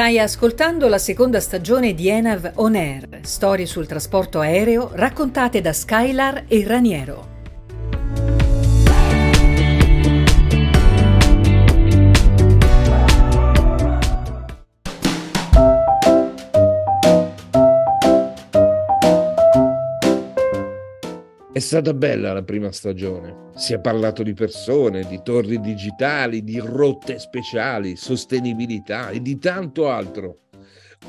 Stai ascoltando la seconda stagione di Enav On Air, storie sul trasporto aereo raccontate da Skylar e Raniero. Stata bella la prima stagione. Si è parlato di persone, di torri digitali, di rotte speciali, sostenibilità e di tanto altro.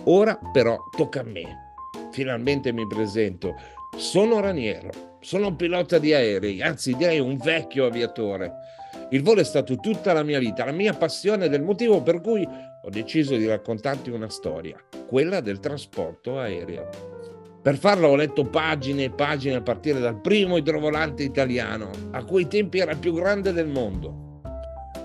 Ora però tocca a me. Finalmente mi presento. Sono Raniero, sono un pilota di aerei, anzi direi un vecchio aviatore. Il volo è stato tutta la mia vita, la mia passione ed il motivo per cui ho deciso di raccontarti una storia, quella del trasporto aereo. Per farlo ho letto pagine e pagine a partire dal primo idrovolante italiano, a quei tempi era il più grande del mondo.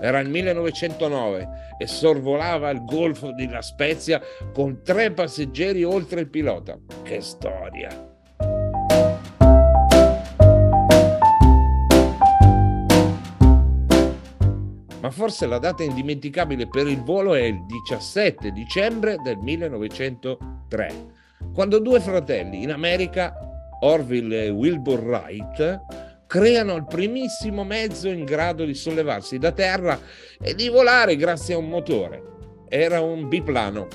Era il 1909 e sorvolava il golfo di La Spezia con tre passeggeri oltre il pilota. Che storia! Ma forse la data indimenticabile per il volo è il 17 dicembre del 1903 quando due fratelli in America, Orville e Wilbur Wright, creano il primissimo mezzo in grado di sollevarsi da terra e di volare grazie a un motore. Era un biplano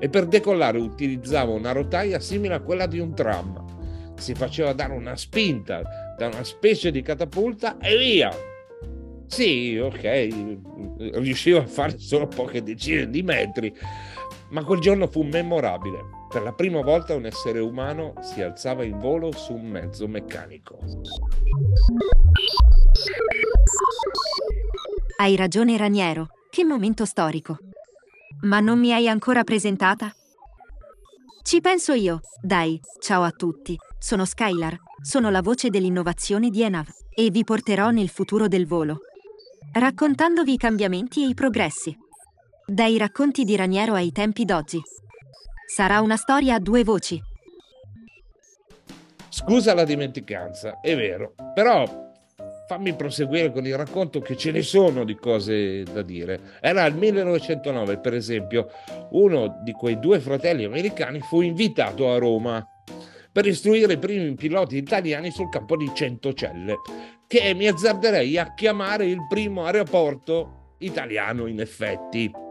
e per decollare utilizzava una rotaia simile a quella di un tram. Si faceva dare una spinta da una specie di catapulta e via. Sì, ok, riusciva a fare solo poche decine di metri, ma quel giorno fu memorabile per la prima volta un essere umano si alzava in volo su un mezzo meccanico. Hai ragione Raniero, che momento storico. Ma non mi hai ancora presentata? Ci penso io. Dai, ciao a tutti. Sono Skylar, sono la voce dell'innovazione di Enav e vi porterò nel futuro del volo, raccontandovi i cambiamenti e i progressi. Dai racconti di Raniero ai tempi d'oggi. Sarà una storia a due voci. Scusa la dimenticanza, è vero, però fammi proseguire con il racconto che ce ne sono di cose da dire. Era il 1909, per esempio, uno di quei due fratelli americani fu invitato a Roma per istruire i primi piloti italiani sul campo di Centocelle, che mi azzarderei a chiamare il primo aeroporto italiano in effetti.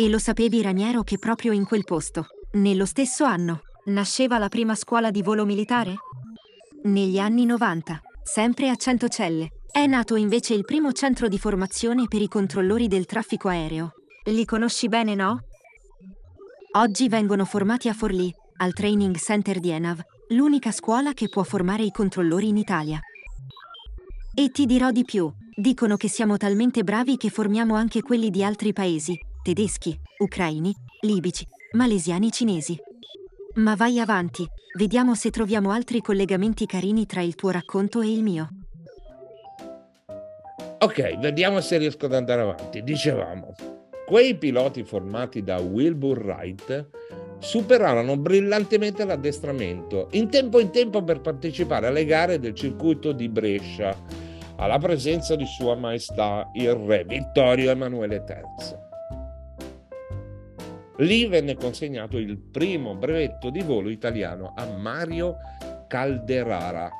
E lo sapevi Raniero che proprio in quel posto, nello stesso anno, nasceva la prima scuola di volo militare? Negli anni 90, sempre a Centocelle, è nato invece il primo centro di formazione per i controllori del traffico aereo. Li conosci bene, no? Oggi vengono formati a Forlì, al Training Center di Enav, l'unica scuola che può formare i controllori in Italia. E ti dirò di più, dicono che siamo talmente bravi che formiamo anche quelli di altri paesi, tedeschi, ucraini, libici, malesiani cinesi. Ma vai avanti, vediamo se troviamo altri collegamenti carini tra il tuo racconto e il mio. Ok, vediamo se riesco ad andare avanti. Dicevamo, quei piloti formati da Wilbur Wright superarono brillantemente l'addestramento in tempo in tempo per partecipare alle gare del circuito di Brescia, alla presenza di Sua Maestà il Re Vittorio Emanuele III. Lì venne consegnato il primo brevetto di volo italiano a Mario Calderara.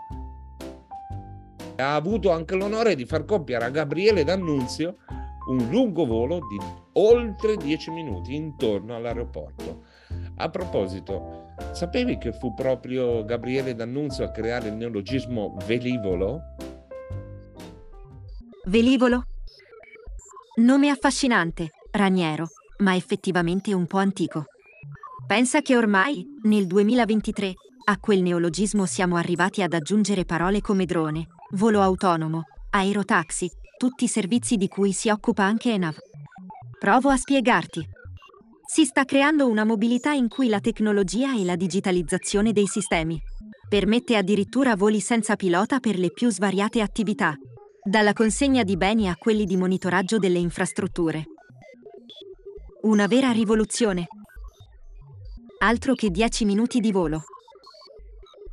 Ha avuto anche l'onore di far compiere a Gabriele D'Annunzio un lungo volo di oltre 10 minuti intorno all'aeroporto. A proposito, sapevi che fu proprio Gabriele D'Annunzio a creare il neologismo velivolo? Velivolo? Nome affascinante, Raniero ma effettivamente un po' antico. Pensa che ormai, nel 2023, a quel neologismo siamo arrivati ad aggiungere parole come drone, volo autonomo, aerotaxi, tutti i servizi di cui si occupa anche ENAV. Provo a spiegarti. Si sta creando una mobilità in cui la tecnologia e la digitalizzazione dei sistemi permette addirittura voli senza pilota per le più svariate attività, dalla consegna di beni a quelli di monitoraggio delle infrastrutture. Una vera rivoluzione. Altro che dieci minuti di volo.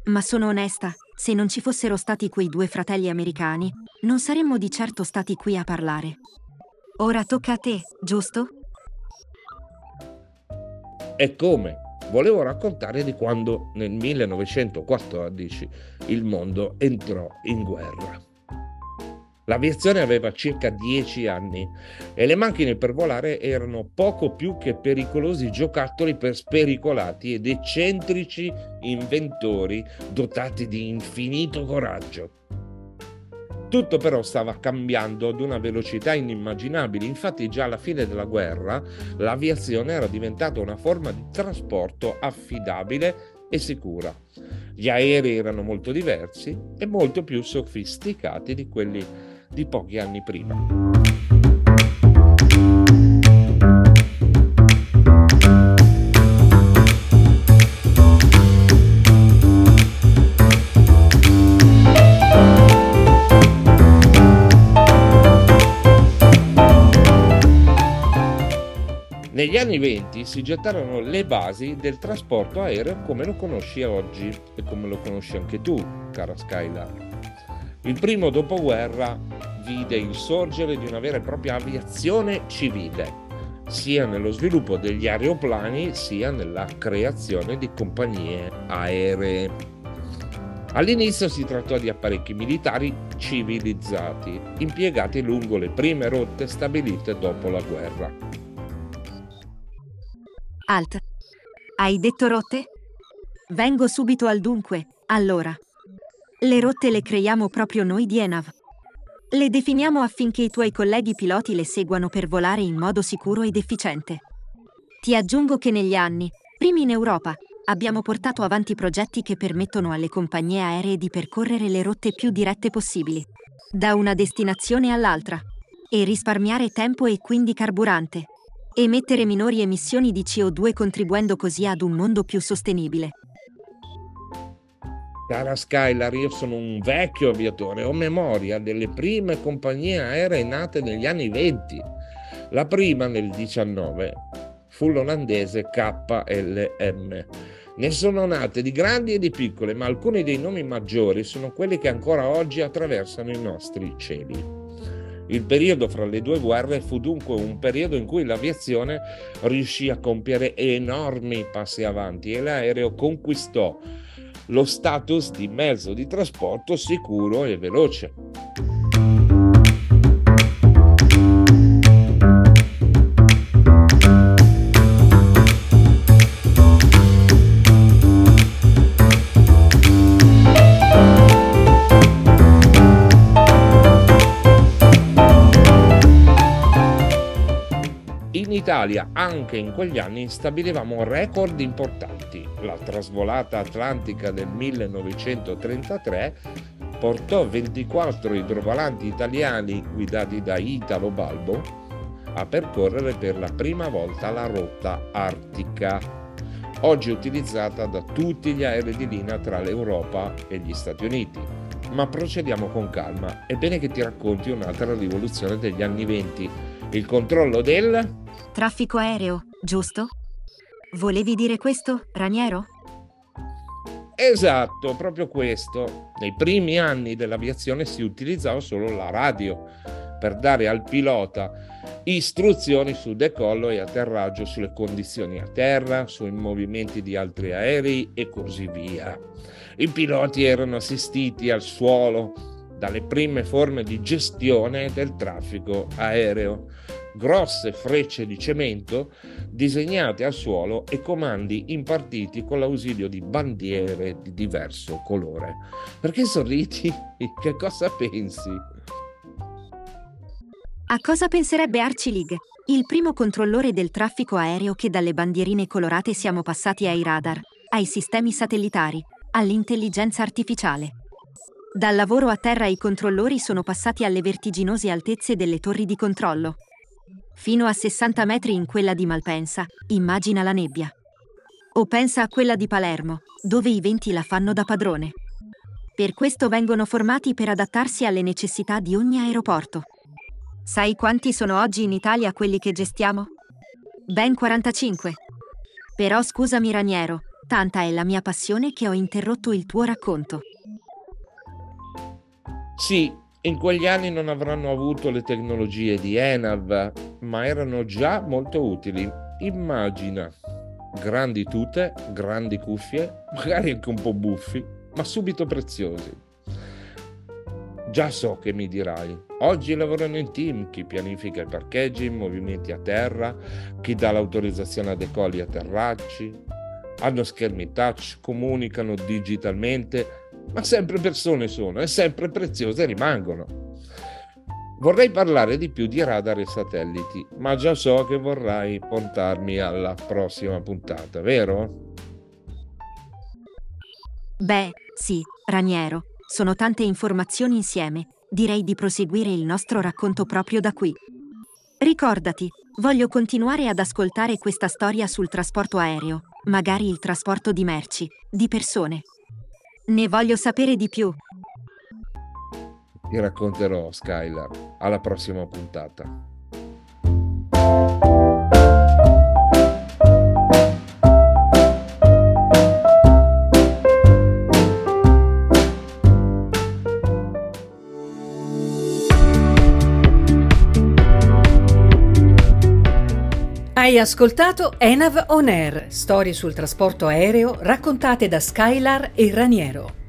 Ma sono onesta, se non ci fossero stati quei due fratelli americani, non saremmo di certo stati qui a parlare. Ora tocca a te, giusto? E come? Volevo raccontare di quando nel 1914 il mondo entrò in guerra. L'aviazione aveva circa 10 anni e le macchine per volare erano poco più che pericolosi giocattoli per spericolati ed eccentrici inventori dotati di infinito coraggio. Tutto però stava cambiando ad una velocità inimmaginabile, infatti già alla fine della guerra l'aviazione era diventata una forma di trasporto affidabile e sicura. Gli aerei erano molto diversi e molto più sofisticati di quelli di pochi anni prima. Negli anni 20 si gettarono le basi del trasporto aereo come lo conosci oggi e come lo conosci anche tu, cara Skylar. Il primo dopoguerra vide il sorgere di una vera e propria aviazione civile, sia nello sviluppo degli aeroplani sia nella creazione di compagnie aeree. All'inizio si trattò di apparecchi militari civilizzati, impiegati lungo le prime rotte stabilite dopo la guerra. Alt. Hai detto rotte? Vengo subito al dunque, allora. Le rotte le creiamo proprio noi di Enav. Le definiamo affinché i tuoi colleghi piloti le seguano per volare in modo sicuro ed efficiente. Ti aggiungo che negli anni, primi in Europa, abbiamo portato avanti progetti che permettono alle compagnie aeree di percorrere le rotte più dirette possibili, da una destinazione all'altra, e risparmiare tempo e quindi carburante, emettere minori emissioni di CO2 contribuendo così ad un mondo più sostenibile. Cara Skylar, io sono un vecchio aviatore, ho memoria delle prime compagnie aeree nate negli anni 20. La prima nel 19 fu l'olandese KLM. Ne sono nate di grandi e di piccole, ma alcuni dei nomi maggiori sono quelli che ancora oggi attraversano i nostri cieli. Il periodo fra le due guerre fu dunque un periodo in cui l'aviazione riuscì a compiere enormi passi avanti e l'aereo conquistò lo status di mezzo di trasporto sicuro e veloce. Italia anche in quegli anni stabilivamo record importanti. La trasvolata atlantica del 1933 portò 24 idrovolanti italiani guidati da Italo Balbo a percorrere per la prima volta la rotta artica, oggi utilizzata da tutti gli aerei di linea tra l'Europa e gli Stati Uniti. Ma procediamo con calma, è bene che ti racconti un'altra rivoluzione degli anni 20, il controllo del Traffico aereo, giusto? Volevi dire questo, Raniero? Esatto, proprio questo. Nei primi anni dell'aviazione si utilizzava solo la radio per dare al pilota istruzioni su decollo e atterraggio, sulle condizioni a terra, sui movimenti di altri aerei e così via. I piloti erano assistiti al suolo dalle prime forme di gestione del traffico aereo grosse frecce di cemento disegnate al suolo e comandi impartiti con l'ausilio di bandiere di diverso colore. Perché sorridi? Che cosa pensi? A cosa penserebbe Archie League, il primo controllore del traffico aereo che dalle bandierine colorate siamo passati ai radar, ai sistemi satellitari, all'intelligenza artificiale. Dal lavoro a terra i controllori sono passati alle vertiginose altezze delle torri di controllo, Fino a 60 metri in quella di Malpensa, immagina la nebbia. O pensa a quella di Palermo, dove i venti la fanno da padrone. Per questo vengono formati per adattarsi alle necessità di ogni aeroporto. Sai quanti sono oggi in Italia quelli che gestiamo? Ben 45. Però scusami Raniero, tanta è la mia passione che ho interrotto il tuo racconto. Sì, In quegli anni non avranno avuto le tecnologie di Enav, ma erano già molto utili. Immagina grandi tute, grandi cuffie, magari anche un po' buffi, ma subito preziosi. Già so che mi dirai, oggi lavorano in team, chi pianifica i parcheggi, i movimenti a terra, chi dà l'autorizzazione a decolli e atterraggi, hanno schermi touch, comunicano digitalmente, ma sempre persone sono e sempre preziose rimangono. Vorrei parlare di più di radar e satelliti, ma già so che vorrai portarmi alla prossima puntata, vero? Beh, sì, Raniero, sono tante informazioni insieme. Direi di proseguire il nostro racconto proprio da qui. Ricordati, voglio continuare ad ascoltare questa storia sul trasporto aereo, magari il trasporto di merci, di persone. Ne voglio sapere di più. Ti racconterò, Skylar. Alla prossima puntata. Hai ascoltato Enav On Air, storie sul trasporto aereo raccontate da Skylar e Raniero.